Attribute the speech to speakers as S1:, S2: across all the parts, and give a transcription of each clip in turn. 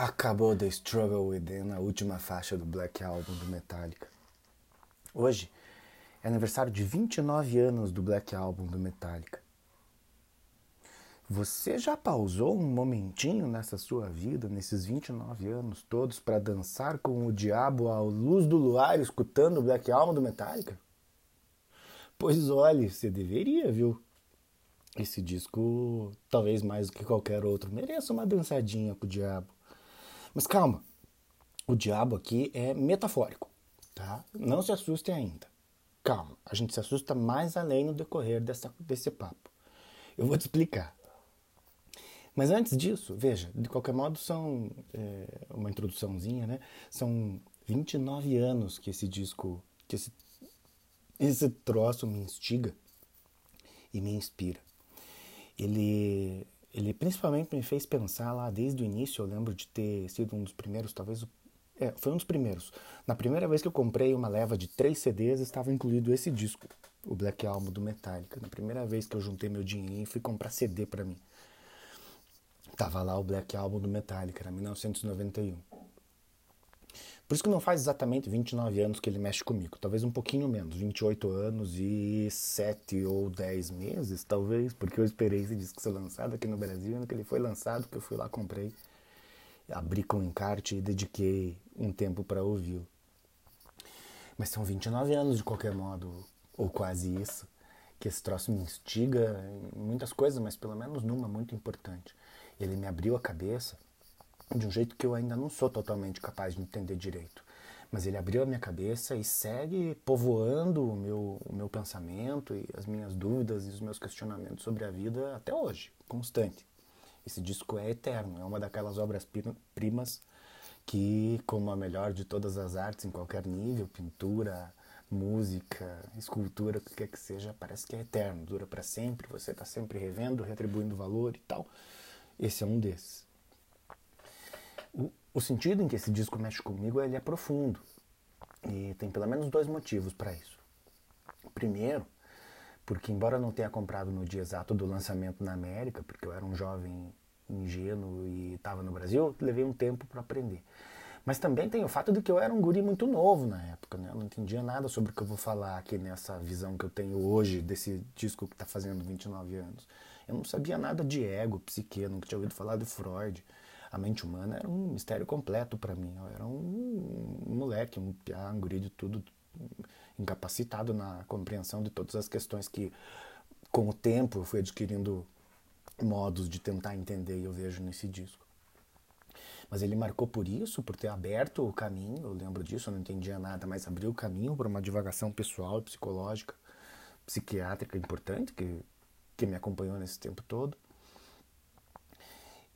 S1: Acabou The Struggle Within, a última faixa do Black Album do Metallica. Hoje é aniversário de 29 anos do Black Album do Metallica. Você já pausou um momentinho nessa sua vida, nesses 29 anos todos, para dançar com o diabo à luz do luar escutando o Black Album do Metallica? Pois olhe, você deveria, viu? Esse disco, talvez mais do que qualquer outro, mereça uma dançadinha com o diabo. Mas calma, o diabo aqui é metafórico, tá? Não se assustem ainda. Calma, a gente se assusta mais além no decorrer dessa, desse papo. Eu vou te explicar. Mas antes disso, veja, de qualquer modo são é, uma introduçãozinha, né? São 29 anos que esse disco, que esse, esse troço me instiga e me inspira. Ele ele principalmente me fez pensar lá desde o início. Eu lembro de ter sido um dos primeiros, talvez. É, foi um dos primeiros. Na primeira vez que eu comprei uma leva de três CDs, estava incluído esse disco, o Black Album do Metallica. Na primeira vez que eu juntei meu dinheirinho e fui comprar CD para mim. Tava lá o Black Album do Metallica, era 1991. Por isso que não faz exatamente 29 anos que ele mexe comigo, talvez um pouquinho menos, 28 anos e 7 ou 10 meses, talvez, porque eu esperei esse disco ser lançado aqui no Brasil, ano que ele foi lançado, que eu fui lá, comprei, abri com encarte e dediquei um tempo para ouvi-lo. Mas são 29 anos de qualquer modo, ou quase isso, que esse troço me instiga em muitas coisas, mas pelo menos numa muito importante. Ele me abriu a cabeça de um jeito que eu ainda não sou totalmente capaz de entender direito. Mas ele abriu a minha cabeça e segue povoando o meu, o meu pensamento e as minhas dúvidas e os meus questionamentos sobre a vida até hoje, constante. Esse disco é eterno, é uma daquelas obras-primas que, como a melhor de todas as artes em qualquer nível, pintura, música, escultura, o que quer que seja, parece que é eterno, dura para sempre, você está sempre revendo, retribuindo valor e tal. Esse é um desses. O, sentido em que esse disco mexe comigo ele é profundo. E tem pelo menos dois motivos para isso. Primeiro, porque embora não tenha comprado no dia exato do lançamento na América, porque eu era um jovem ingênuo e estava no Brasil, levei um tempo para aprender. Mas também tem o fato de que eu era um guri muito novo na época, né? Eu não entendia nada sobre o que eu vou falar aqui nessa visão que eu tenho hoje desse disco que está fazendo 29 anos. Eu não sabia nada de ego, psique, nunca tinha ouvido falar de Freud a mente humana era um mistério completo para mim. Eu era um, moleque, um piá, um guri de tudo, incapacitado na compreensão de todas as questões que, com o tempo, eu fui adquirindo modos de tentar entender e eu vejo nesse disco. Mas ele marcou por isso, por ter aberto o caminho, eu lembro disso, eu não entendia nada, mas abriu o caminho para uma divagação pessoal, psicológica, psiquiátrica importante, que, que me acompanhou nesse tempo todo.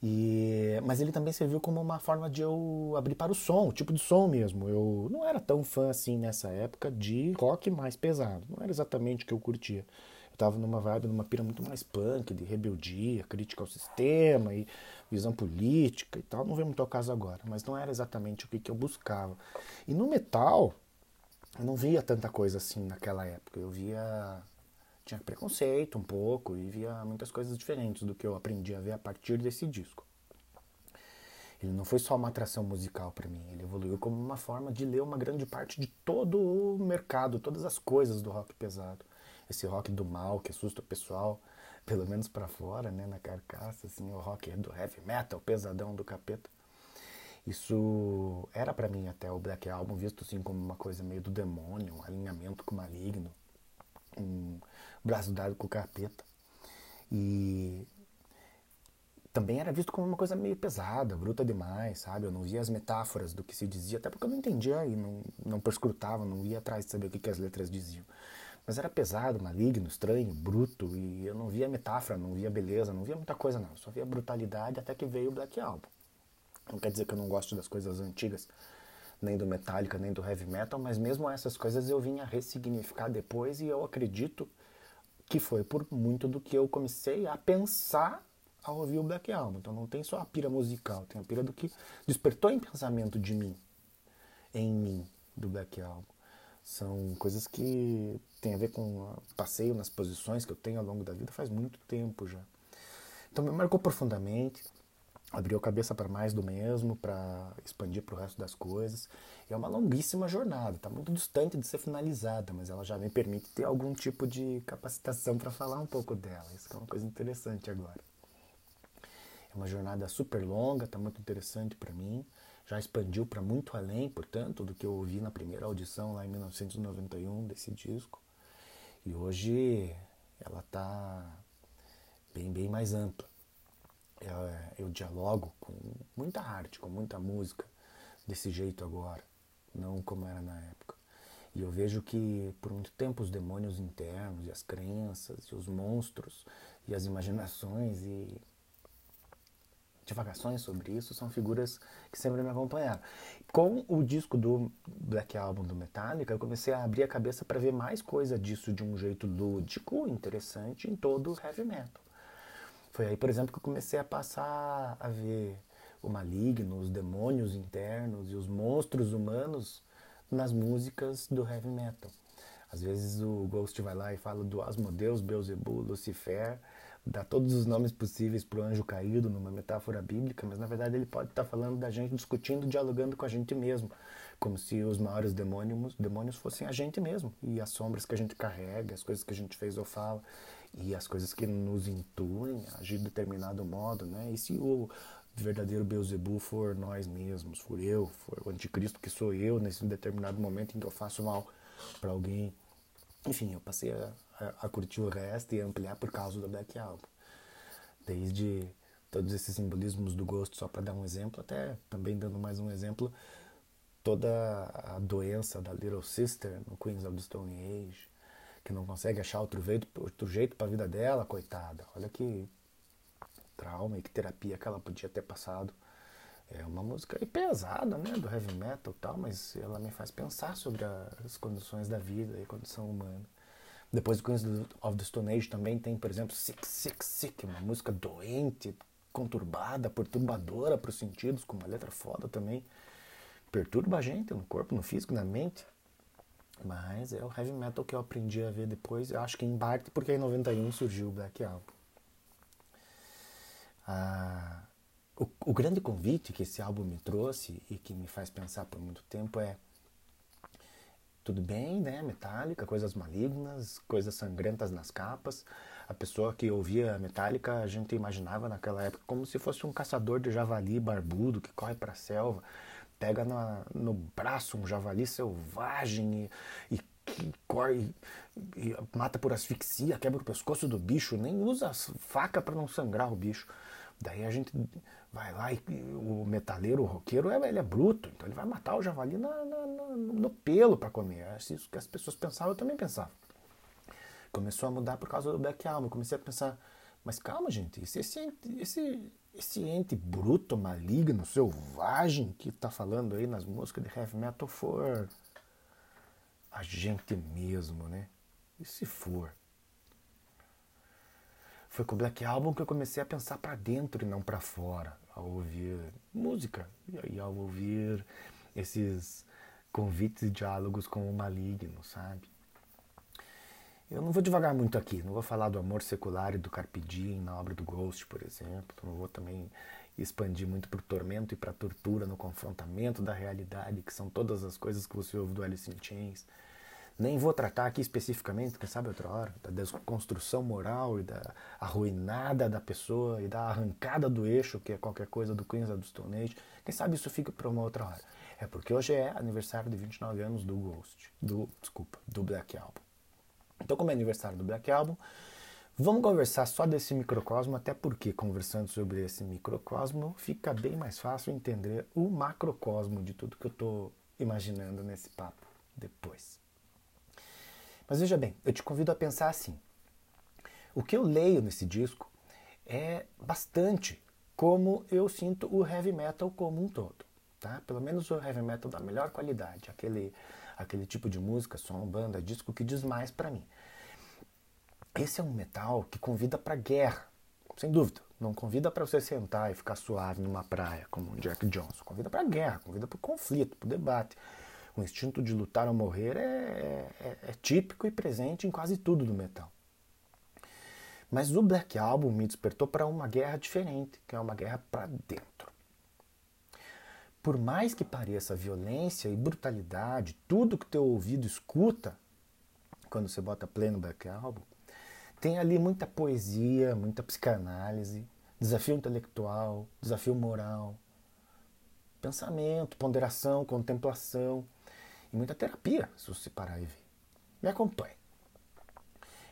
S1: E, mas ele também serviu como uma forma de eu abrir para o som, o tipo de som mesmo. Eu não era tão fã assim nessa época de rock mais pesado. Não era exatamente o que eu curtia. Eu estava numa vibe, numa pira muito mais punk, de rebeldia, crítica ao sistema e visão política e tal. Não vem muito ao caso agora, mas não era exatamente o que, que eu buscava. E no metal, eu não via tanta coisa assim naquela época. Eu via tinha preconceito um pouco e via muitas coisas diferentes do que eu aprendi a ver a partir desse disco. Ele não foi só uma atração musical para mim, ele evoluiu como uma forma de ler uma grande parte de todo o mercado, todas as coisas do rock pesado. Esse rock do mal que assusta o pessoal, pelo menos para fora, né, na carcaça, assim, o rock do heavy metal, pesadão do capeta. Isso era para mim até o Black Album visto assim como uma coisa meio do demônio, um alinhamento com o maligno, um braço dado com o capeta. E também era visto como uma coisa meio pesada, bruta demais, sabe? Eu não via as metáforas do que se dizia, até porque eu não entendia e não, não perscrutava, não ia atrás de saber o que, que as letras diziam. Mas era pesado, maligno, estranho, bruto, e eu não via metáfora, não via beleza, não via muita coisa não. Só via brutalidade até que veio o Black Album. Não quer dizer que eu não gosto das coisas antigas, nem do Metallica, nem do Heavy Metal, mas mesmo essas coisas eu vinha ressignificar depois e eu acredito que foi por muito do que eu comecei a pensar ao ouvir o Black Album. Então não tem só a pira musical, tem a pira do que despertou em pensamento de mim, em mim, do Black Album. São coisas que tem a ver com passeio nas posições que eu tenho ao longo da vida faz muito tempo já. Então me marcou profundamente. Abriu a cabeça para mais do mesmo, para expandir para o resto das coisas. É uma longuíssima jornada, está muito distante de ser finalizada, mas ela já me permite ter algum tipo de capacitação para falar um pouco dela. Isso é uma coisa interessante agora. É uma jornada super longa, está muito interessante para mim. Já expandiu para muito além, portanto, do que eu ouvi na primeira audição lá em 1991 desse disco. E hoje ela está bem, bem mais ampla eu, eu dialogo com muita arte, com muita música desse jeito agora, não como era na época. E eu vejo que por muito tempo os demônios internos e as crenças e os monstros e as imaginações e divagações sobre isso são figuras que sempre me acompanharam. Com o disco do Black Album do Metallica, eu comecei a abrir a cabeça para ver mais coisa disso de um jeito lúdico, interessante em todo o heavy metal. Foi aí, por exemplo, que eu comecei a passar a ver o maligno, os demônios internos e os monstros humanos nas músicas do heavy metal. Às vezes o Ghost vai lá e fala do Asmodeus, Beelzebub, Lucifer, dá todos os nomes possíveis para o anjo caído numa metáfora bíblica, mas na verdade ele pode estar tá falando da gente discutindo, dialogando com a gente mesmo, como se os maiores demônios, demônios fossem a gente mesmo e as sombras que a gente carrega, as coisas que a gente fez ou fala e as coisas que nos intuem a agir de determinado modo, né? E se o verdadeiro Beuzebu for nós mesmos, for eu, for o anticristo que sou eu nesse determinado momento em que eu faço mal para alguém. Enfim, eu passei a, a, a, curtir o resto e ampliar por causa do Black Album. Desde todos esses simbolismos do gosto, só para dar um exemplo, até também dando mais um exemplo, toda a doença da Little Sister no Queens of the Stone Age, que não consegue achar outro jeito, outro jeito para a vida dela, coitada. Olha que trauma e que terapia que ela podia ter passado. É uma música pesada, né, do heavy metal e tal, mas ela me faz pensar sobre as condições da vida e a condição humana. Depois do Queens of the Stone Age também tem, por exemplo, Sick, Sick, Sick, uma música doente, conturbada, perturbadora para os sentidos, com uma letra foda também. Perturba a gente no corpo, no físico, na mente. Mas é o heavy metal que eu aprendi a ver depois, eu acho que em parte porque em 91 surgiu o Black Album. Ah, o, o, grande convite que esse álbum me trouxe e que me faz pensar por muito tempo é tudo bem, né? Metallica, coisas malignas, coisas sangrentas nas capas. A pessoa que ouvia Metallica, a gente imaginava naquela época como se fosse um caçador de javali barbudo que corre para a selva pega na, no braço um javali selvagem e, e corre e mata por asfixia, quebra o pescoço do bicho, nem usa faca para não sangrar o bicho. Daí a gente vai lá e o metaleiro, o roqueiro, ele é bruto, então ele vai matar o javali na, na, no pelo para comer. É isso que as pessoas pensavam, eu também pensava. Começou a mudar por causa do Black Album. Comecei a pensar, mas calma, gente, esse, esse, esse esse ente bruto, maligno, selvagem que está falando aí nas músicas de heavy metal for a gente mesmo, né? E se for? Foi com o Black Album que eu comecei a pensar para dentro e não para fora, ao ouvir música e ao ouvir esses convites e diálogos com o maligno, sabe? Eu não vou devagar muito aqui, não vou falar do amor secular e do carpe diem na obra do Ghost, por exemplo, não vou também expandir muito para o tormento e para a tortura no confrontamento da realidade, que são todas as coisas que você ouve do Alice in Chains. Nem vou tratar aqui especificamente, quem sabe outra hora, da desconstrução moral e da arruinada da pessoa e da arrancada do eixo, que é qualquer coisa do Queens the Stone Age. Quem sabe isso fica para uma outra hora. É porque hoje é aniversário de 29 anos do Ghost, do, desculpa, do Black Album. Então, como é aniversário do Black Album, vamos conversar só desse microcosmo, até porque conversando sobre esse microcosmo fica bem mais fácil entender o macrocosmo de tudo que eu estou imaginando nesse papo depois. Mas veja bem, eu te convido a pensar assim. O que eu leio nesse disco é bastante como eu sinto o heavy metal como um todo, tá? Pelo menos o heavy metal da melhor qualidade, aquele aquele tipo de música, som, banda, disco que diz mais para mim. Esse é um metal que convida para guerra, sem dúvida. Não convida para você sentar e ficar suave numa praia, como o Jack Johnson. Convida para guerra, convida para conflito, para debate. O instinto de lutar ou morrer é, é, é típico e presente em quase tudo do metal. Mas o Black Album me despertou para uma guerra diferente, que é uma guerra para dentro. Por mais que pareça violência e brutalidade, tudo que teu ouvido escuta quando você bota play no Black Album, tem ali muita poesia, muita psicanálise, desafio intelectual, desafio moral, pensamento, ponderação, contemplação e muita terapia, se você parar e ver. Me acompanhe.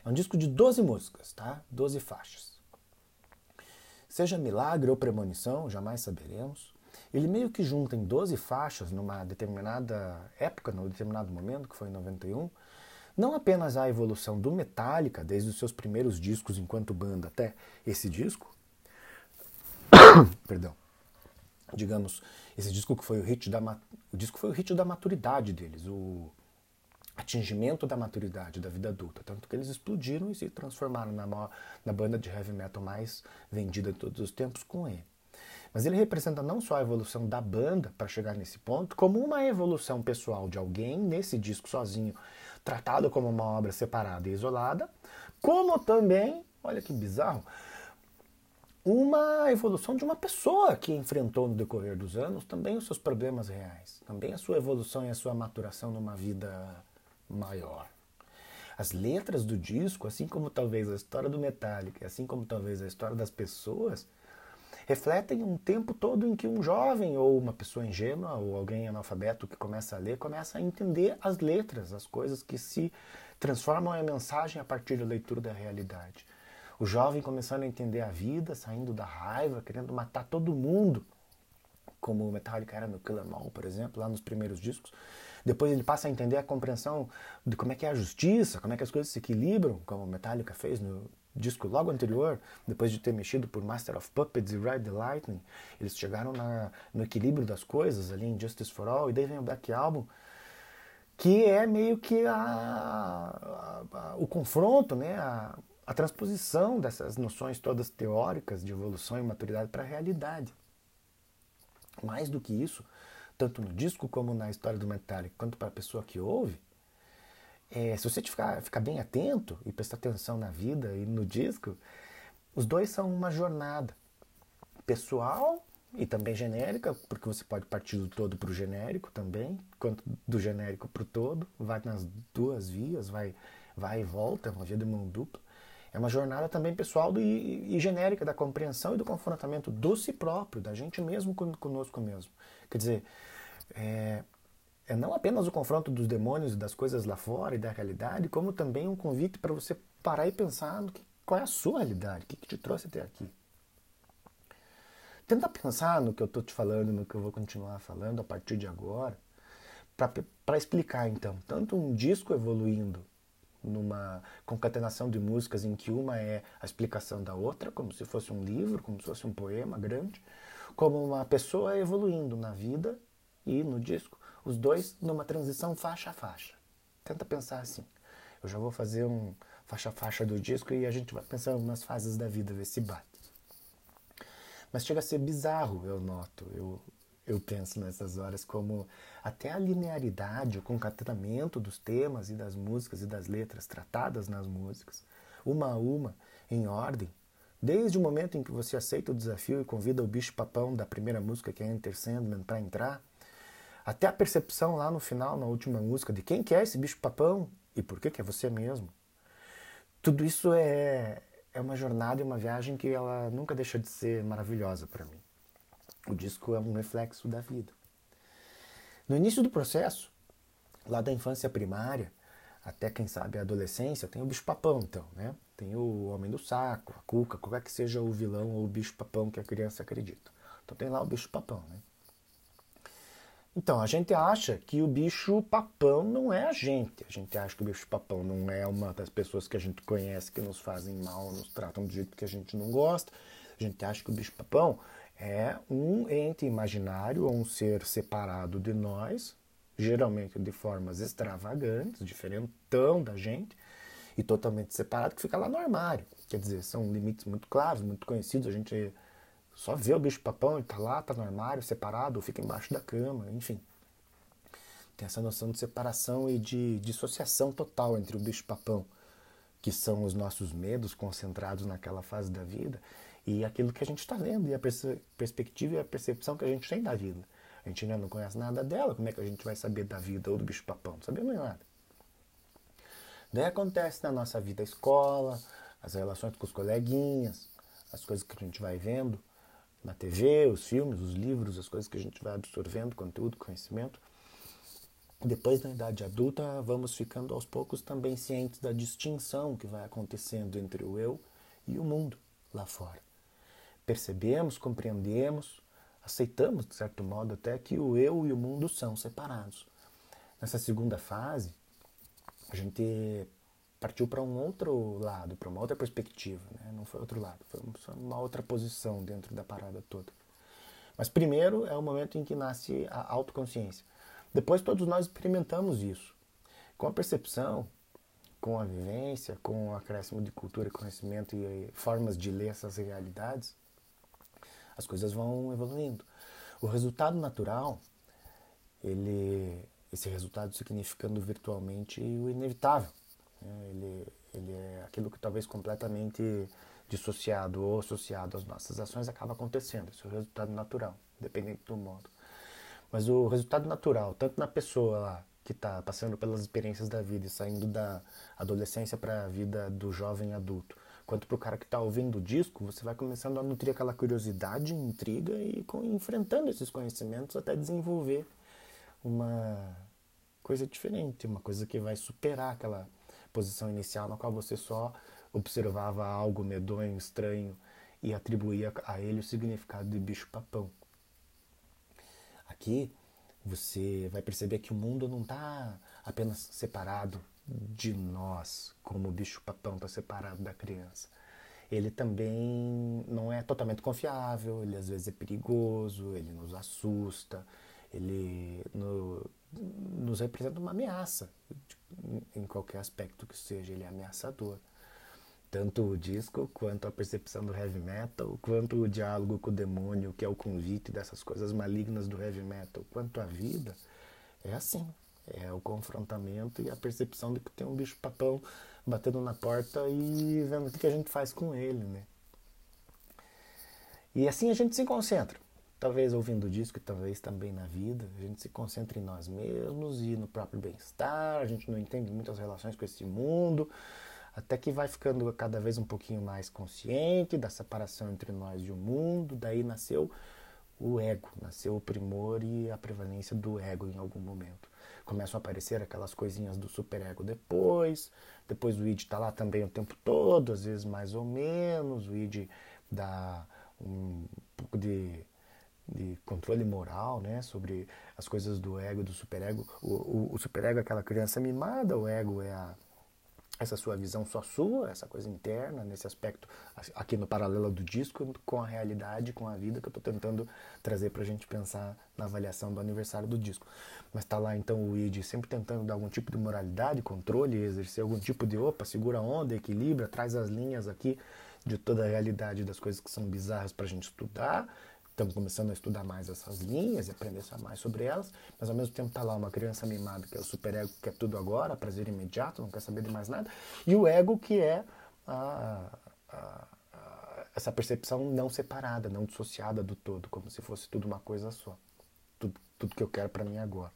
S1: É um disco de 12 músicas, tá? 12 faixas. Seja milagre ou premonição, jamais saberemos. Ele meio que junta em 12 faixas numa determinada época, num determinado momento, que foi em 91, não apenas a evolução do Metallica, desde os seus primeiros discos enquanto banda até esse disco, perdão, digamos, esse disco que foi o hit da o disco foi o hit da maturidade deles, o atingimento da maturidade da vida adulta, tanto que eles explodiram e se transformaram na, maior, na banda de heavy metal mais vendida de todos os tempos com ele. Mas ele representa não só a evolução da banda para chegar nesse ponto, como uma evolução pessoal de alguém nesse disco sozinho, tratado como uma obra separada e isolada, como também, olha que bizarro, uma evolução de uma pessoa que enfrentou no decorrer dos anos também os seus problemas reais, também a sua evolução e a sua maturação numa vida maior. As letras do disco, assim como talvez a história do Metallica, assim como talvez a história das pessoas, refletem um tempo todo em que um jovem ou uma pessoa ingênua ou alguém analfabeto que começa a ler começa a entender as letras, as coisas que se transformam em mensagem a partir da leitura da realidade. O jovem começando a entender a vida, saindo da raiva, querendo matar todo mundo, como o Metallica era no Killer Mall, por exemplo, lá nos primeiros discos. Depois ele passa a entender a compreensão de como é que é a justiça, como é que as coisas se equilibram, como o Metallica fez no disco logo anterior, depois de ter mexido por Master of Puppets e Ride the Lightning. Eles chegaram na, no equilíbrio das coisas ali em Justice for All, e daí vem o Black Album, que é meio que a, a, a, o confronto, né, a, a transposição dessas noções todas teóricas de evolução e maturidade para a realidade. Mais do que isso, tanto no disco como na história do Metallica, quanto para a pessoa que ouve, é, se você ficar, ficar bem atento e prestar atenção na vida e no disco, os dois são uma jornada pessoal e também genérica, porque você pode partir do todo para o genérico também, quanto do genérico para o todo, vai nas duas vias, vai, vai e volta, é uma via de mão dupla. É uma jornada também pessoal do, e, e, genérica da compreensão e do confrontamento do si próprio, da gente mesmo conosco mesmo. Quer dizer, é, é não apenas o confronto dos demônios e das coisas lá fora e da realidade, como também um convite para você parar e pensar no que, qual é a sua realidade, o que, que te trouxe até aqui. Tenta pensar no que eu estou te falando, no que eu vou continuar falando a partir de agora, para explicar então, tanto um disco evoluindo numa concatenação de músicas em que uma é a explicação da outra, como se fosse um livro, como se fosse um poema grande, como uma pessoa evoluindo na vida e no disco, os dois numa transição faixa a faixa. Tenta pensar assim. Eu já vou fazer um faixa a faixa do disco e a gente vai pensando nas fases da vida, ver se bate. Mas chega a ser bizarro, eu noto. Eu, eu penso nessas horas como até a linearidade, o concatenamento dos temas e das músicas e das letras tratadas nas músicas, uma a uma, em ordem, desde o momento em que você aceita o desafio e convida o bicho papão da primeira música que é Enter Sandman para entrar, até a percepção lá no final, na última música, de quem que é esse bicho papão e por que que é você mesmo. Tudo isso é, é uma jornada e uma viagem que ela nunca deixa de ser maravilhosa para mim. O disco é um reflexo da vida. No início do processo, lá da infância primária, até quem sabe a adolescência, tem o bicho papão, então, né? Tem o homem do saco, a cuca, qualquer que seja o vilão ou o bicho papão que a criança acredita. Então tem lá o bicho papão, né? Então, a gente acha que o bicho papão não é a gente. A gente acha que o bicho papão não é uma das pessoas que a gente conhece que nos fazem mal, nos tratam do jeito que a gente não gosta. A gente acha que o bicho papão é um ente imaginário ou um ser separado de nós, geralmente de formas extravagantes, diferentão da gente, e totalmente separado, que fica lá no armário. Quer dizer, são limites muito claros, muito conhecidos. A gente só vê o bicho-papão, ele tá lá, tá no armário, separado, fica embaixo da cama, enfim. Tem essa noção de separação e de dissociação total entre o bicho-papão, que são os nossos medos concentrados naquela fase da vida, e aquilo que a gente está vendo, e a perspectiva e a percepção que a gente tem da vida. A gente ainda não conhece nada dela, como é que a gente vai saber da vida ou do bicho-papão? Não sabemos nada. Daí acontece na nossa vida a escola, as relações com os coleguinhas, as coisas que a gente vai vendo na TV, os filmes, os livros, as coisas que a gente vai absorvendo, conteúdo, conhecimento. Depois, na idade adulta, vamos ficando aos poucos também cientes da distinção que vai acontecendo entre o eu e o mundo lá fora. Percebemos, compreendemos, aceitamos, de certo modo, até que o eu e o mundo são separados. Nessa segunda fase, a gente partiu para um outro lado, para uma outra perspectiva. Né? Não foi outro lado, foi uma outra posição dentro da parada toda. Mas primeiro é o momento em que nasce a autoconsciência. Depois todos nós experimentamos isso. Com a percepção, com a vivência, com o acréscimo de cultura, conhecimento e formas de ler essas realidades, as coisas vão evoluindo. O resultado natural, ele, esse resultado significando virtualmente o inevitável. Né? Ele, ele é aquilo que talvez completamente dissociado ou associado às nossas ações acaba acontecendo. Esse é o resultado natural, dependente do modo. Mas o resultado natural, tanto na pessoa lá que está passando pelas experiências da vida e saindo da adolescência para a vida do jovem adulto, quanto para o cara que está ouvindo o disco, você vai começando a nutrir aquela curiosidade, intriga e com, enfrentando esses conhecimentos até desenvolver uma coisa diferente, uma coisa que vai superar aquela posição inicial na qual você só observava algo medonho, estranho e atribuía a ele o significado de bicho-papão. Aqui você vai perceber que o mundo não está apenas separado de nós, como o bicho-papão está separado da criança. Ele também não é totalmente confiável, ele às vezes é perigoso, ele nos assusta, ele no, nos representa uma ameaça em qualquer aspecto que seja, ele é ameaçador. Tanto o disco, quanto a percepção do heavy metal, quanto o diálogo com o demônio, que é o convite dessas coisas malignas do heavy metal, quanto a vida, é assim. É o confrontamento e a percepção de que tem um bicho-papão batendo na porta e vendo o que a gente faz com ele, né? E assim a gente se concentra talvez ouvindo o disco e talvez também na vida, a gente se concentra em nós mesmos e no próprio bem-estar, a gente não entende muitas relações com esse mundo, até que vai ficando cada vez um pouquinho mais consciente da separação entre nós e o mundo, daí nasceu o ego, nasceu o primor e a prevalência do ego em algum momento. Começam a aparecer aquelas coisinhas do superego depois, depois o id está lá também o tempo todo, às vezes mais ou menos, o id dá um pouco de de controle moral, né, sobre as coisas do ego, do superego. O, o, o superego é aquela criança mimada, o ego é a, essa sua visão só sua, essa coisa interna, nesse aspecto, aqui no paralelo do disco, com a realidade, com a vida que eu estou tentando trazer para a gente pensar na avaliação do aniversário do disco. Mas está lá então o id sempre tentando dar algum tipo de moralidade, controle, exercer algum tipo de, opa, segura a onda, equilibra, traz as linhas aqui de toda a realidade das coisas que são bizarras para a gente estudar, estamos começando a estudar mais essas linhas e aprender mais sobre elas, mas ao mesmo tempo está lá uma criança mimada, que é o superego, que quer tudo agora, prazer imediato, não quer saber de mais nada, e o ego, que é a, a, a, essa percepção não separada, não dissociada do todo, como se fosse tudo uma coisa só. Tudo, tudo que eu quero para mim agora.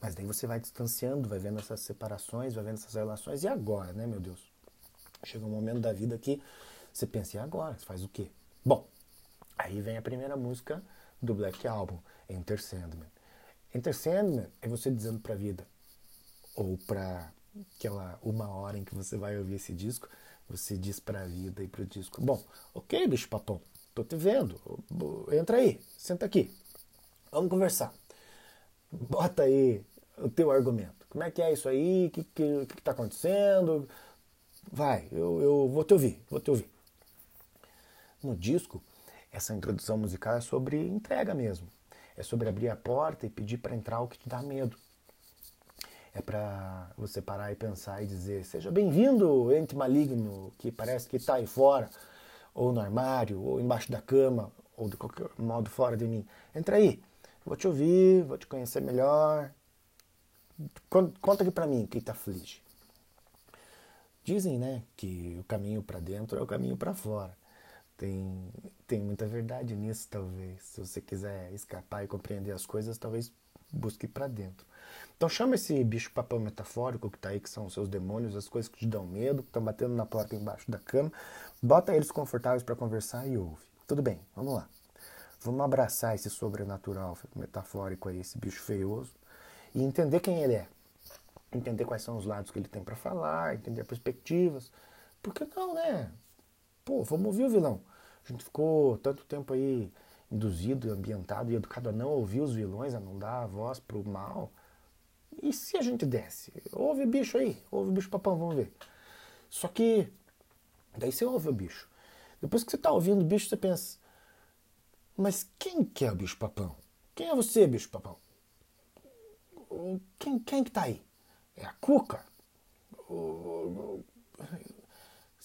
S1: Mas daí você vai distanciando, vai vendo essas separações, vai vendo essas relações, e agora, né, meu Deus? Chega um momento da vida que você pensa, e agora? Você faz o quê? Bom, Aí vem a primeira música do Black Album, Enter Sandman. Enter Sandman é você dizendo pra vida, ou pra aquela uma hora em que você vai ouvir esse disco, você diz pra vida e pro disco: Bom, ok, bicho papão, tô te vendo, entra aí, senta aqui, vamos conversar. Bota aí o teu argumento. Como é que é isso aí? O que, que, que tá acontecendo? Vai, eu, eu vou te ouvir, vou te ouvir. No disco, essa introdução musical é sobre entrega mesmo. É sobre abrir a porta e pedir para entrar o que te dá medo. É para você parar e pensar e dizer: Seja bem-vindo, ente maligno que parece que está aí fora, ou no armário, ou embaixo da cama, ou de qualquer modo fora de mim. Entra aí, vou te ouvir, vou te conhecer melhor. Conta aqui para mim que te aflige. Dizem, né, que o caminho para dentro é o caminho para fora. Tem, tem muita verdade nisso, talvez. Se você quiser escapar e compreender as coisas, talvez busque para dentro. Então chama esse bicho papão metafórico que tá aí, que são os seus demônios, as coisas que te dão medo, que estão batendo na porta embaixo da cama, bota eles confortáveis para conversar e ouve. Tudo bem, vamos lá. Vamos abraçar esse sobrenatural metafórico aí, esse bicho feioso, e entender quem ele é. Entender quais são os lados que ele tem para falar, entender perspectivas. Por que não, né? Pô, vamos ouvir o vilão. A gente ficou tanto tempo aí induzido, ambientado e educado a não ouvir os vilões, a não dar a voz pro mal. E se a gente desse? Ouve bicho aí, ouve bicho papão, vamos ver. Só que, daí você ouve o bicho. Depois que você está ouvindo o bicho, você pensa, mas quem que é o bicho papão? Quem é você, bicho papão? Quem, quem que tá aí? É a Cuca?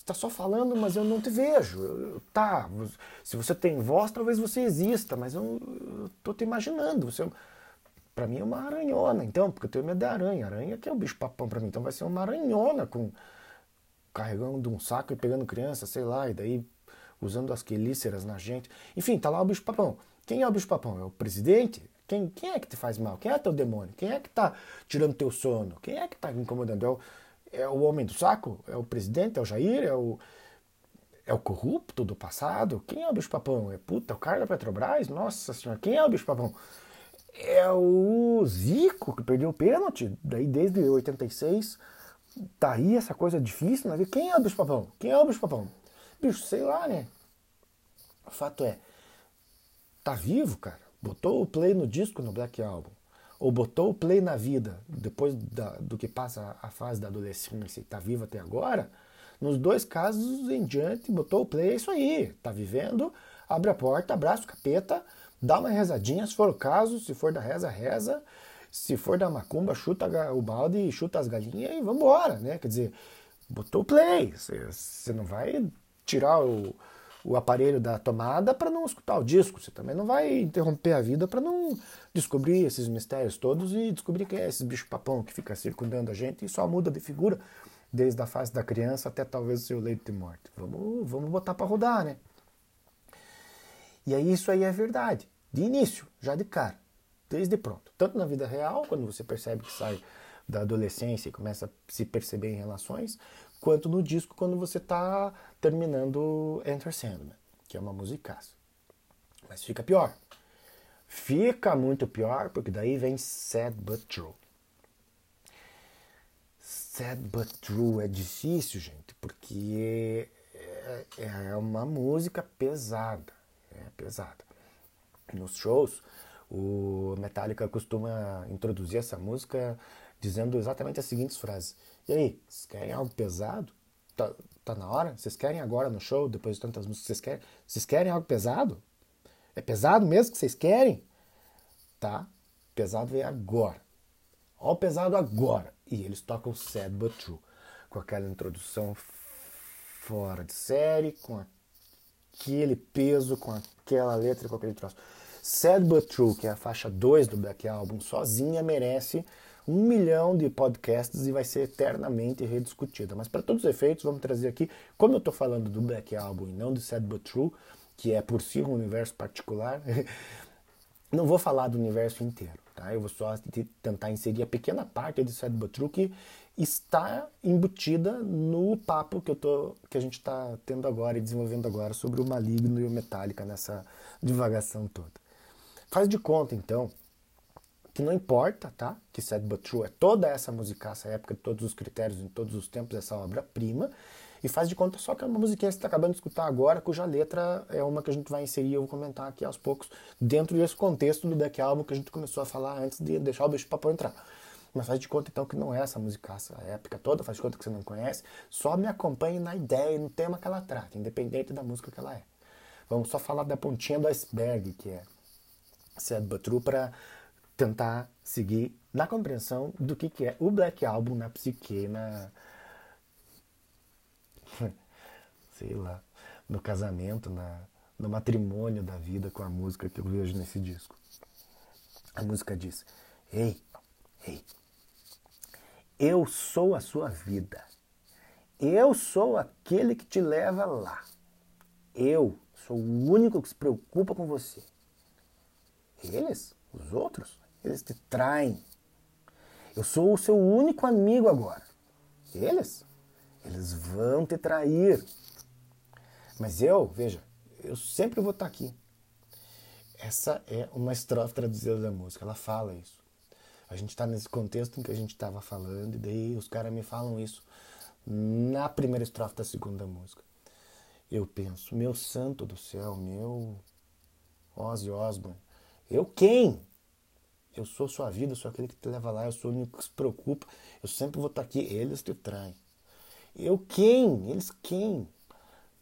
S1: Está só falando, mas eu não te vejo. Tá, se você tem voz, talvez você exista, mas eu, tô te imaginando. Você, para mim é uma aranhona, então, porque eu tenho medo da aranha. Aranha que é o bicho papão para mim, então vai ser uma aranhona com carregando um saco e pegando criança, sei lá, e daí usando as quelíceras na gente. Enfim, tá lá o bicho papão. Quem é o bicho papão? É o presidente? Quem, quem é que te faz mal? Quem é teu demônio? Quem é que tá tirando teu sono? Quem é que tá incomodando? É o, é o homem do saco? É o presidente? É o Jair? É o, é o corrupto do passado? Quem é o bicho papão? É puta, o cara da Petrobras? Nossa senhora, quem é o bicho papão? é o Zico, que perdeu o pênalti, daí desde 86. Tá aí essa coisa difícil, né? Quem é o bicho papão? Quem é o bicho papão? Bicho, sei lá, né? O fato é, tá vivo, cara. Botou o play no disco no Black Album. Ou botou o play na vida, depois da, do que passa a fase da adolescência e tá vivo até agora. Nos dois casos em diante, botou o play, é isso aí. Tá vivendo, abre a porta, abraça o capeta, dá uma rezadinha, se for o caso, se for da reza, reza. Se for da macumba, chuta o balde, chuta as galinhas e vambora, né? Quer dizer, botou o play. Você não vai tirar o, o aparelho da tomada para não escutar o disco. Você também não vai interromper a vida para não descobrir esses mistérios todos e descobrir quem é esse bicho papão que fica circundando a gente e só muda de figura desde a fase da criança até talvez o seu leito de morte. Vamos, vamos botar para rodar, né? E aí isso aí é verdade. De início, já de cara, desde pronto. Tanto na vida real, quando você percebe que sai da adolescência e começa a se perceber em relações, quanto no disco quando você está terminando Enter Sandman, que é uma musicaça. Mas fica pior. Fica muito pior, porque daí vem Sad But True. Sad But True é difícil, gente, porque é, é uma música pesada é pesada. Nos shows, o Metallica costuma introduzir essa música dizendo exatamente as seguintes frases. E aí, vocês querem algo pesado? Tá, tá na hora? Vocês querem agora no show, depois de tantas músicas, vocês querem? Vocês querem algo pesado? É pesado mesmo que vocês querem? Tá? Pesado vem agora. Ó o pesado agora. E eles tocam Sad But True. Com aquela introdução fora de série, com aquele peso, com aquela letra, com aquele troço. Sad But True, que é a faixa 2 do Black Album, sozinha merece um milhão de podcasts e vai ser eternamente rediscutida. Mas para todos os efeitos, vamos trazer aqui, como eu estou falando do Black Album e não do Sad But True, que é por si um universo particular, não vou falar do universo inteiro. Tá? Eu vou só tentar inserir a pequena parte de Sad But True que está embutida no papo que, eu tô, que a gente está tendo agora e desenvolvendo agora sobre o maligno e o metálica nessa divagação toda. Faz de conta, então, que não importa, tá? Que Sad But True é toda essa musicaça, época de todos os critérios, em todos os tempos, essa obra-prima, e faz de conta só que é uma musiquinha que você está acabando de escutar agora, cuja letra é uma que a gente vai inserir, eu vou comentar aqui aos poucos, dentro desse contexto do Black Album que a gente começou a falar antes de deixar o bicho papo entrar. Mas faz de conta então que não é essa musicaça épica toda, faz de conta que você não conhece. Só me acompanhe na ideia e no tema que ela trata, independente da música que ela é. Vamos só falar da pontinha do iceberg, que é Sad But True, para tentar seguir na compreensão do que, que é o Black Album na psique, na. sei lá, no casamento, na, no matrimônio da vida com a música que eu vejo nesse disco. A música diz: Ei, ei, eu sou a sua vida Eu sou aquele que te leva lá. Eu sou o único que se preocupa com você. Eles, os outros, eles te traem. Eu sou o seu único amigo agora. Eles, eles vão te trair. Mas eu, veja, eu sempre vou estar aqui. Essa é uma estrofe traduzida da música, ela fala isso. A gente está nesse contexto em que a gente estava falando, e daí os caras me falam isso na primeira estrofe da segunda música. Eu penso, meu santo do céu, meu Ozzy Osbourne, eu quem? Eu sou sua vida, eu sou aquele que te leva lá, eu sou o único que se preocupa, eu sempre vou estar aqui, eles te traem. Eu quem? Eles quem?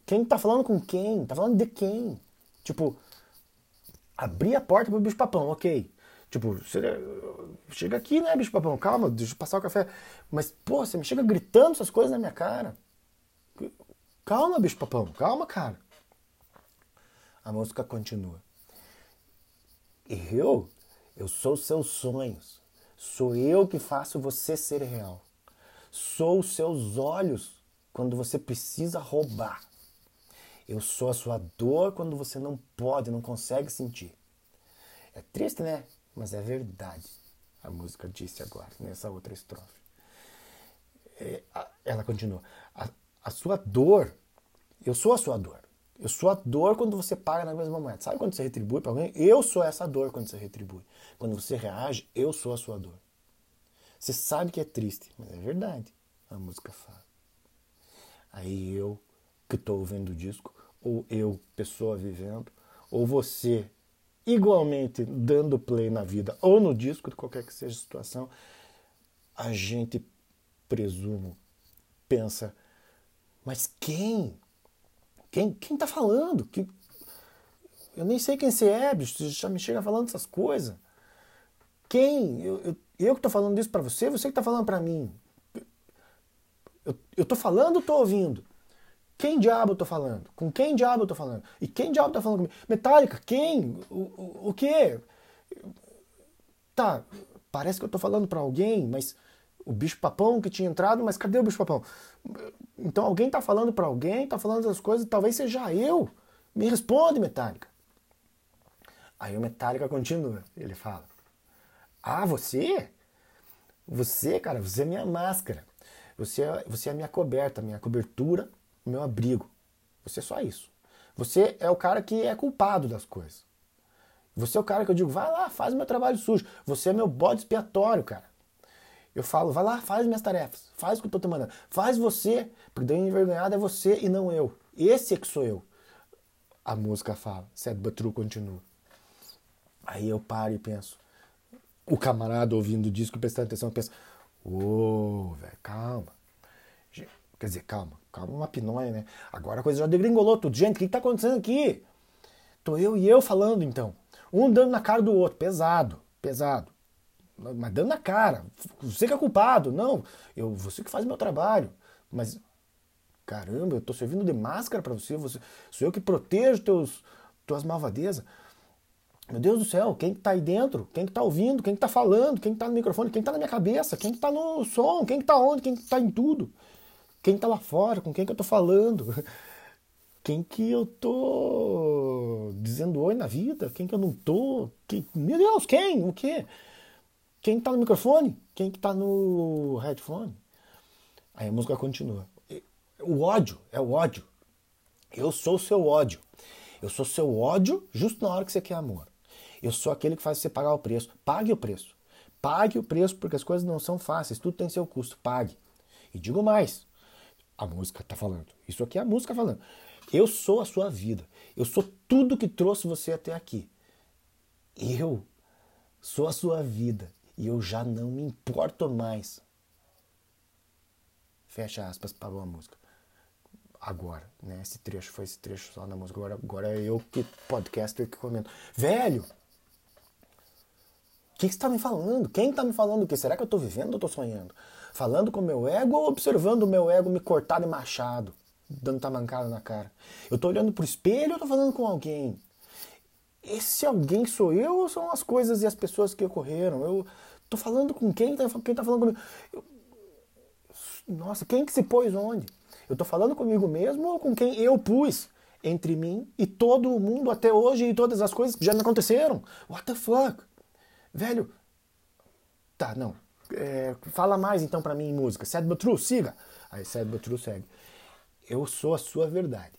S1: Quem tá falando com quem? Tá falando de quem? Tipo, abrir a porta pro bicho papão, ok. Tipo, chega, aqui, né, bicho papão? Calma, deixa eu passar o café. Mas, pô, você me chega gritando essas coisas na minha cara. Calma, bicho papão, calma, cara. A música continua. Eu, eu sou seus sonhos. Sou eu que faço você ser real. Sou os seus olhos quando você precisa roubar. Eu sou a sua dor quando você não pode, não consegue sentir. É triste, né? Mas é verdade. A música disse agora, nessa outra estrofe. É, ela continua. A, a sua dor, eu sou a sua dor. Eu sou a dor quando você paga na mesma moeda. Sabe quando você retribui para alguém? Eu sou essa dor quando você retribui. Quando você reage, eu sou a sua dor. Você sabe que é triste, mas é verdade. A música fala. Aí eu, que estou ouvindo o disco, ou eu, pessoa vivendo, ou você, igualmente dando play na vida ou no disco, de qualquer que seja a situação, a gente presumo, pensa, mas quem? Quem quem tá falando? Que eu nem sei quem você é, bicho, você já me chega falando essas coisas. Quem? Eu, eu, eu que tô falando isso para você, você que tá falando para mim. Eu, eu tô falando ou tô ouvindo? Quem diabo eu tô falando? Com quem diabo eu tô falando? E quem diabo tá falando comigo? Metallica, quem? O, o, o quê? Tá, parece que eu tô falando para alguém, mas o bicho papão que tinha entrado, mas cadê o bicho papão? Então alguém tá falando para alguém, tá falando das coisas, talvez seja eu. Me responde, Metallica. Aí o Metallica continua, ele fala: Ah, você? Você, cara, você é minha máscara. Você é, você é a minha coberta, minha cobertura meu abrigo. Você é só isso. Você é o cara que é culpado das coisas. Você é o cara que eu digo, vai lá, faz meu trabalho sujo. Você é meu bode expiatório, cara. Eu falo, vai lá, faz minhas tarefas, faz o que eu tô te mandando. Faz você, porque daí envergonhado é você e não eu. Esse é que sou eu. A música fala, Sad But True continua. Aí eu paro e penso. O camarada ouvindo o disco, prestando atenção, pensa, ô, oh, velho, calma. Quer dizer, calma, calma uma pinóia, né? Agora a coisa já degringolou tudo. Gente, o que está acontecendo aqui? Tô eu e eu falando então. Um dando na cara do outro, pesado, pesado. Mas dando na cara. Você que é culpado. Não, eu, você que faz meu trabalho. Mas, caramba, eu tô servindo de máscara para você, você. Sou eu que protejo teus, tuas malvadezas. Meu Deus do céu, quem que tá aí dentro? Quem que tá ouvindo? Quem que tá falando? Quem que tá no microfone? Quem que tá na minha cabeça? Quem que tá no som? Quem que tá onde? Quem que tá em tudo? Quem está lá fora? Com quem que eu estou falando? Quem que eu tô dizendo oi na vida? Quem que eu não tô? Quem... Meu Deus, quem? O quê? Quem está no microfone? Quem que tá no headphone? Aí a música continua. O ódio, é o ódio. Eu sou o seu ódio. Eu sou seu ódio justo na hora que você quer amor. Eu sou aquele que faz você pagar o preço. Pague o preço. Pague o preço porque as coisas não são fáceis. Tudo tem seu custo. Pague. E digo mais: a música está falando. Isso aqui é a música falando. Eu sou a sua vida. Eu sou tudo que trouxe você até aqui. Eu sou a sua vida. E eu já não me importo mais. Fecha aspas, parou a música. Agora, né? Esse trecho foi esse trecho só na música. Agora, agora é eu que podcaster que comento. Velho! O que, que você está me falando? Quem está me falando o que? Será que eu estou vivendo ou estou sonhando? Falando com o meu ego ou observando o meu ego me cortar de machado, dando tamancada na cara? Eu tô olhando pro espelho ou tô falando com alguém? Esse alguém sou eu ou são as coisas e as pessoas que ocorreram? Eu tô falando com quem? Quem tá falando comigo? Eu... Nossa, quem que se pôs onde? Eu estou falando comigo mesmo ou com quem eu pus entre mim e todo o mundo até hoje e todas as coisas que já me aconteceram? What the fuck? Velho. Tá, não. É, fala mais então para mim em música. Sad but true, siga. Aí Sad but true segue. Eu sou a sua verdade.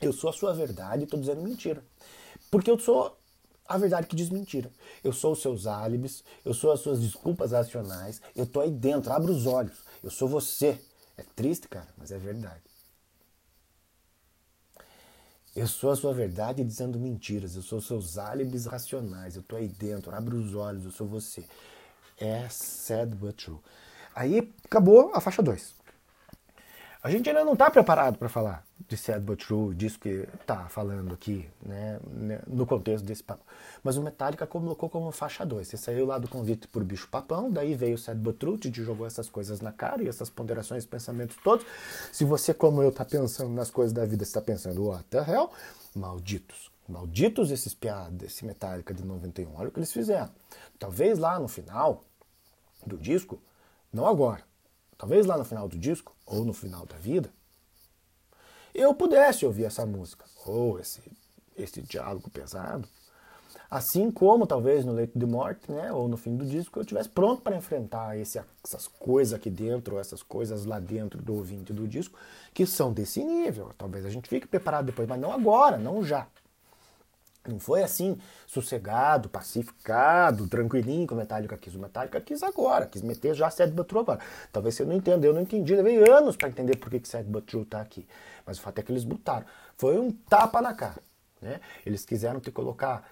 S1: Eu sou a sua verdade e estou dizendo mentira. Porque eu sou a verdade que diz mentira. Eu sou os seus álibis, eu sou as suas desculpas racionais, eu tô aí dentro, abra os olhos. Eu sou você. É triste, cara, mas é verdade. Eu sou a sua verdade dizendo mentiras, eu sou os seus álibis racionais, eu tô aí dentro, abra os olhos, eu sou você. É sad but true. Aí acabou a faixa 2. A gente ainda não está preparado para falar de Sad But True, disso que está falando aqui, né, né, no contexto desse papo. Mas o Metallica colocou como faixa 2. Você saiu lá do convite por bicho papão, daí veio o Sad But True, te jogou essas coisas na cara e essas ponderações, pensamentos todos. Se você, como eu, está pensando nas coisas da vida, está pensando, what the hell? Malditos. Malditos esses piadas, esse Metallica de 91. Olha o que eles fizeram. Talvez lá no final do disco, não agora, talvez lá no final do disco, ou no final da vida, eu pudesse ouvir essa música, ou esse, esse diálogo pesado, assim como talvez no leito de morte, né, ou no fim do disco, eu estivesse pronto para enfrentar esse, essas coisas aqui dentro, ou essas coisas lá dentro do ouvinte do disco, que são desse nível. Talvez a gente fique preparado depois, mas não agora, não já. Não foi assim, sossegado, pacificado, tranquilinho que o Metallica quis. O Metallica quis agora, quis meter já Sad But True agora. Talvez você não entenda, eu não entendi, levei anos para entender por que, que Sad But True tá aqui. Mas o fato é que eles botaram. Foi um tapa na cara. Né? Eles quiseram te colocar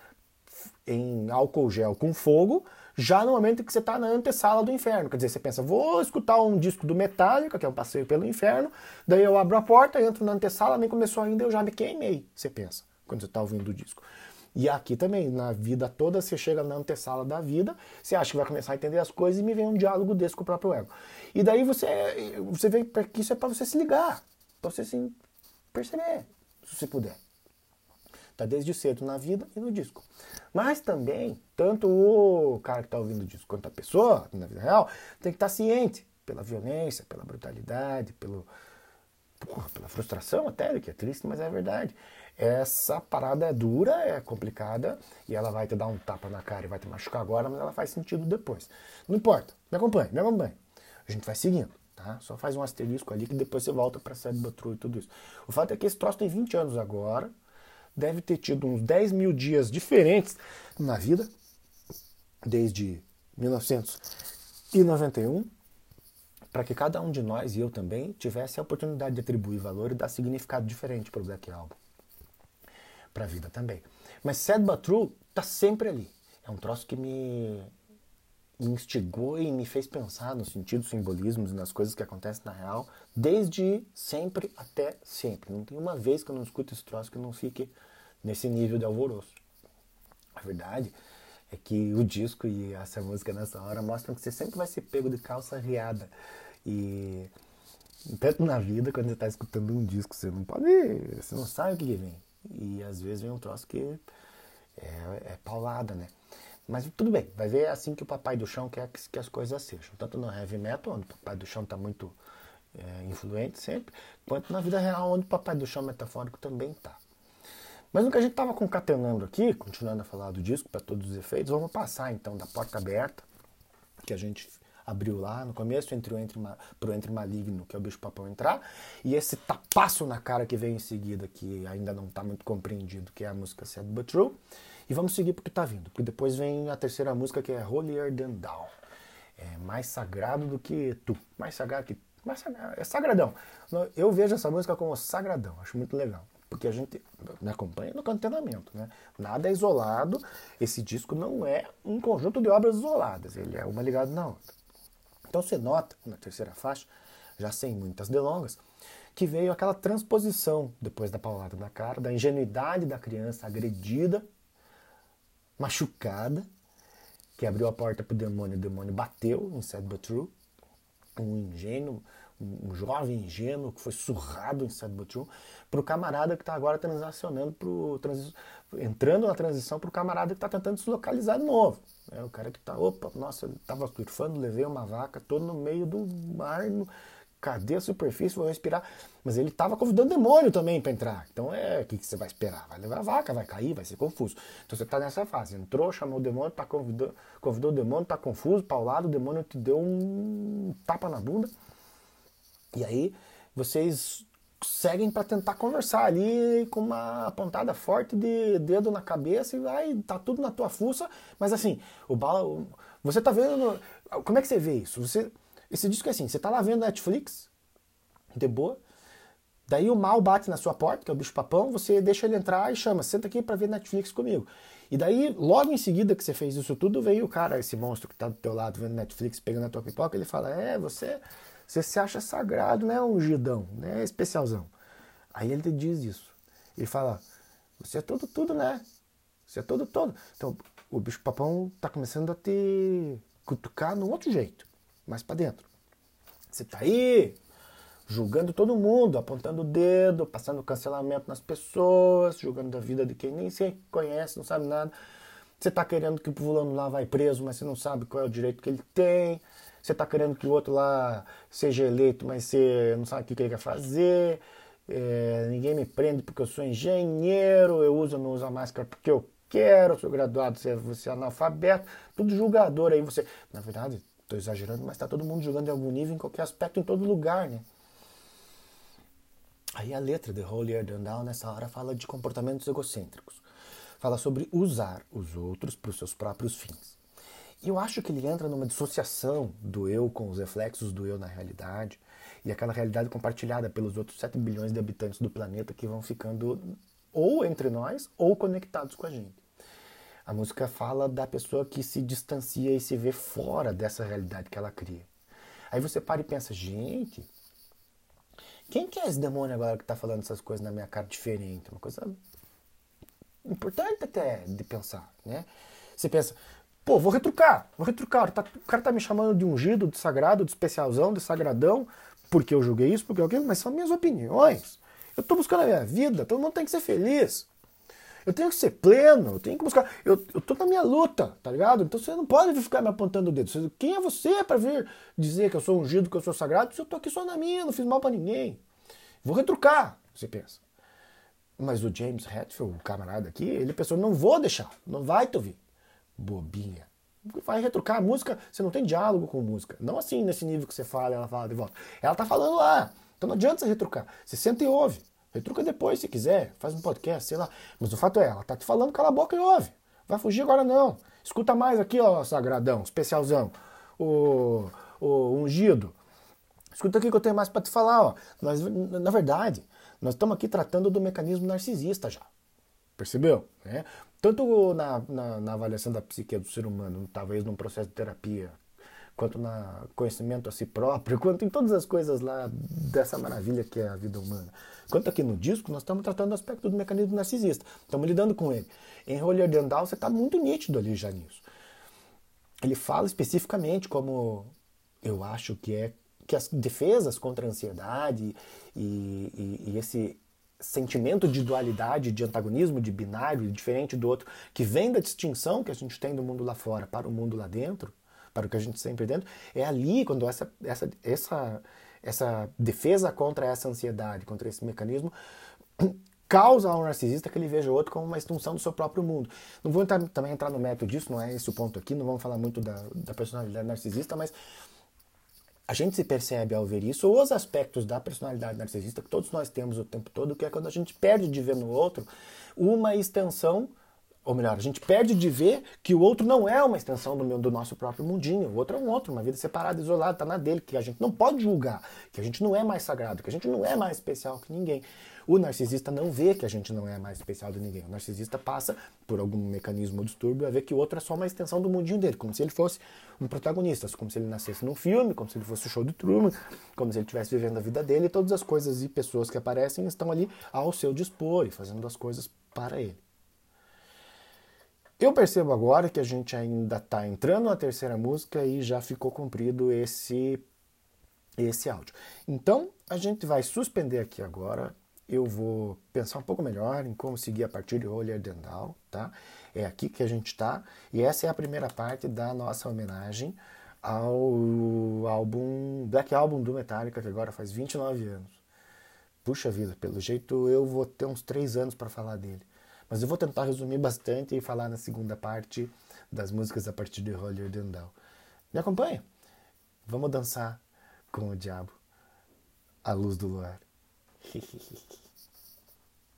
S1: em álcool gel com fogo, já no momento que você está na antessala do inferno. Quer dizer, você pensa, vou escutar um disco do Metallica, que é um passeio pelo inferno, daí eu abro a porta, entro na antessala, nem começou ainda, eu já me queimei. Você pensa, quando você está ouvindo o disco. E aqui também, na vida toda, você chega na antessala da vida, você acha que vai começar a entender as coisas e me vem um diálogo desse com o próprio ego. E daí você, você vê que isso é para você se ligar, para você se perceber, se você puder. Tá desde cedo na vida e no disco. Mas também, tanto o cara que está ouvindo o disco quanto a pessoa, na vida real, tem que estar tá ciente pela violência, pela brutalidade, pelo, porra, pela frustração até, que é triste, mas é verdade essa parada é dura, é complicada e ela vai te dar um tapa na cara e vai te machucar agora, mas ela faz sentido depois. Não importa, me acompanhe, me acompanhe. A gente vai seguindo, tá? Só faz um asterisco ali que depois você volta para Sad Batru e tudo isso. O fato é que esse troço tem 20 anos agora, deve ter tido uns 10 mil dias diferentes na vida, desde 1991, para que cada um de nós, e eu também, tivesse a oportunidade de atribuir valor e dar significado diferente para o Black Album para a vida também. Mas Sad But True tá sempre ali. É um troço que me, instigou e me fez pensar no sentido, simbolismos e nas coisas que acontecem na real, desde sempre até sempre. Não tem uma vez que eu não escuto esse troço que não fique nesse nível de alvoroço. A verdade é que o disco e essa música nessa hora mostram que você sempre vai ser pego de calça riada. E tanto na vida, quando você está escutando um disco, você não pode. Você não sabe o que vem. E às vezes vem um troço que é, é paulada, né? Mas tudo bem, vai ver assim que o Papai do Chão quer que, que as coisas sejam. Tanto no heavy metal, onde o Papai do Chão está muito é, influente sempre, quanto na vida real, onde o Papai do Chão metafórico também está. Mas no que a gente estava concatenando aqui, continuando a falar do disco para todos os efeitos, vamos passar então da porta aberta, que a gente abriu lá no começo, entre o entre, pro entre maligno, que é o bicho papão entrar, e esse tapaço na cara que vem em seguida, que ainda não está muito compreendido, que é a música Sad But True. E vamos seguir porque está vindo, porque depois vem a terceira música que é Holier Than Thou. É mais sagrado do que tu, mais sagrado que mais sagrado, é sagradão. Eu vejo essa música como sagradão, acho muito legal porque a gente me acompanha no cantonamento, né? Nada é isolado. Esse disco não é um conjunto de obras isoladas, ele é uma ligada na outra. Então você nota, na terceira faixa, já sem muitas delongas, que veio aquela transposição, depois da paulada na cara, da ingenuidade da criança agredida, machucada, que abriu a porta para o demônio, o demônio bateu em Sad But True, um ingênuo, um jovem ingênuo que foi surrado em Sad But True, para o camarada que está agora transacionando, pro, trans, entrando na transição para o camarada que está tentando se localizar de novo. É o cara que está, opa, nossa, estava surfando, levei uma vaca, tô no meio do mar, no, cadê a superfície? Vou respirar. Mas ele estava convidando demônio também para entrar. Então é, o que, que, você vai esperar? Vai levar a vaca, vai cair, vai ser confuso. Então você está nessa fase. Entrou, chamou o demônio, tá convidou, convidou o demônio, está confuso, paulado, o demônio te deu um tapa na bunda. E aí vocês seguem para tentar conversar ali com uma pontada forte de dedo na cabeça e vai, tá tudo na tua fuça, mas assim, o bala, você tá vendo, como é que você vê isso? Você, esse disco é assim, você tá lá vendo Netflix, de boa, daí o mal bate na sua porta, que é o bicho papão, você deixa ele entrar e chama, senta aqui para ver Netflix comigo. E daí, logo em seguida que você fez isso tudo, veio o cara, esse monstro que tá do teu lado vendo Netflix, pegando a tua pipoca, ele fala, é, você você se acha sagrado, né, ungidão, né, especialzão. Aí ele te diz isso. Ele fala, você é todo, tudo, né? Você é todo, todo. Então, o bicho papão tá começando a te cutucar num outro jeito, mais para dentro. Você tá aí julgando todo mundo, apontando o dedo, passando cancelamento nas pessoas, julgando a vida de quem nem se conhece, não sabe nada. Você tá querendo que o fulano lá vai preso, mas você não sabe qual é o direito que ele tem. Você está querendo que o outro lá seja eleito, mas você não sabe o que ele quer fazer. É, ninguém me prende porque eu sou engenheiro, eu uso ou não uso a máscara porque eu quero, sou graduado, você, você é analfabeto, tudo julgador aí. Você, na verdade, estou exagerando, mas está todo mundo julgando em algum nível, em qualquer aspecto, em todo lugar, né? Aí a letra de Holier Than nessa hora fala de comportamentos egocêntricos. Fala sobre usar os outros para os seus próprios fins. E eu acho que ele entra numa dissociação do eu com os reflexos do eu na realidade e aquela realidade compartilhada pelos outros 7 bilhões de habitantes do planeta que vão ficando ou entre nós ou conectados com a gente. A música fala da pessoa que se distancia e se vê fora dessa realidade que ela cria. Aí você para e pensa, gente, quem que é esse demônio agora que está falando essas coisas na minha cara diferente? Uma coisa importante até de pensar, né? Você pensa, Pô, vou retrucar, vou retrucar. Tá, o cara tá me chamando de ungido, de sagrado, de especialzão, de sagradão, porque eu julguei isso, porque aquilo, mas são minhas opiniões. Eu tô buscando a minha vida, todo mundo tem que ser feliz. Eu tenho que ser pleno, eu tenho que buscar. Eu, eu tô na minha luta, tá ligado? Então você não pode ficar me apontando o dedo. Quem é você para vir dizer que eu sou ungido, que eu sou sagrado, se eu tô aqui só na minha, não fiz mal para ninguém? Vou retrucar, você pensa. Mas o James Hetfield, o camarada aqui, ele pensou: não vou deixar, não vai te ouvir bobinha. Vai retrucar a música, você não tem diálogo com música. Não assim, nesse nível que você fala, ela fala de volta. Ela tá falando lá. Então não adianta você retrucar. Você senta e ouve. Retruca depois, se quiser. Faz um podcast, sei lá. Mas o fato é, ela tá te falando, cala a boca e ouve. Vai fugir agora não. Escuta mais aqui, ó, sagradão, especialzão. O, o ungido. Escuta aqui que eu tenho mais para te falar, ó. Nós, na verdade, nós estamos aqui tratando do mecanismo narcisista já. Percebeu? É. Tanto na, na, na, avaliação da psique do ser humano, talvez num processo de terapia, quanto no conhecimento a si próprio, quanto em todas as coisas lá dessa maravilha que é a vida humana. Quanto aqui no disco, nós estamos tratando o aspecto do mecanismo narcisista. Estamos lidando com ele. Em Roller Dendal, você está muito nítido ali já nisso. Ele fala especificamente como eu acho que é que as defesas contra a ansiedade e, e, e esse sentimento de dualidade, de antagonismo, de binário, diferente do outro, que vem da distinção que a gente tem do mundo lá fora para o mundo lá dentro, para o que a gente sempre dentro, é ali quando essa, essa, essa, essa defesa contra essa ansiedade, contra esse mecanismo, causa ao narcisista que ele veja o outro como uma extensão do seu próprio mundo. Não vou entrar, também entrar no método disso, não é esse o ponto aqui, não vamos falar muito da, da personalidade narcisista, mas a gente se percebe ao ver isso, os aspectos da personalidade narcisista que todos nós temos o tempo todo, que é quando a gente perde de ver no outro uma extensão, ou melhor, a gente perde de ver que o outro não é uma extensão do, meu, do nosso próprio mundinho. O outro é um outro, uma vida separada, isolada, está na dele, que a gente não pode julgar, que a gente não é mais sagrado, que a gente não é mais especial que ninguém. O narcisista não vê que a gente não é mais especial de ninguém. O narcisista passa, por algum mecanismo ou distúrbio, a ver que o outro é só uma extensão do mundinho dele, como se ele fosse um protagonista, como se ele nascesse num filme, como se ele fosse o show de Truman, como se ele estivesse vivendo a vida dele, e todas as coisas e pessoas que aparecem estão ali ao seu dispor e fazendo as coisas para ele. Eu percebo agora que a gente ainda está entrando na terceira música e já ficou cumprido esse esse áudio. Então, a gente vai suspender aqui agora eu vou pensar um pouco melhor em como seguir a partir de Roller Dendal, tá? É aqui que a gente está e essa é a primeira parte da nossa homenagem ao álbum Black Album do Metallica, que agora faz 29 anos. Puxa vida, pelo jeito eu vou ter uns 3 anos para falar dele. Mas eu vou tentar resumir bastante e falar na segunda parte das músicas a partir de Roller Down. Me acompanha? Vamos dançar com o diabo à luz do luar.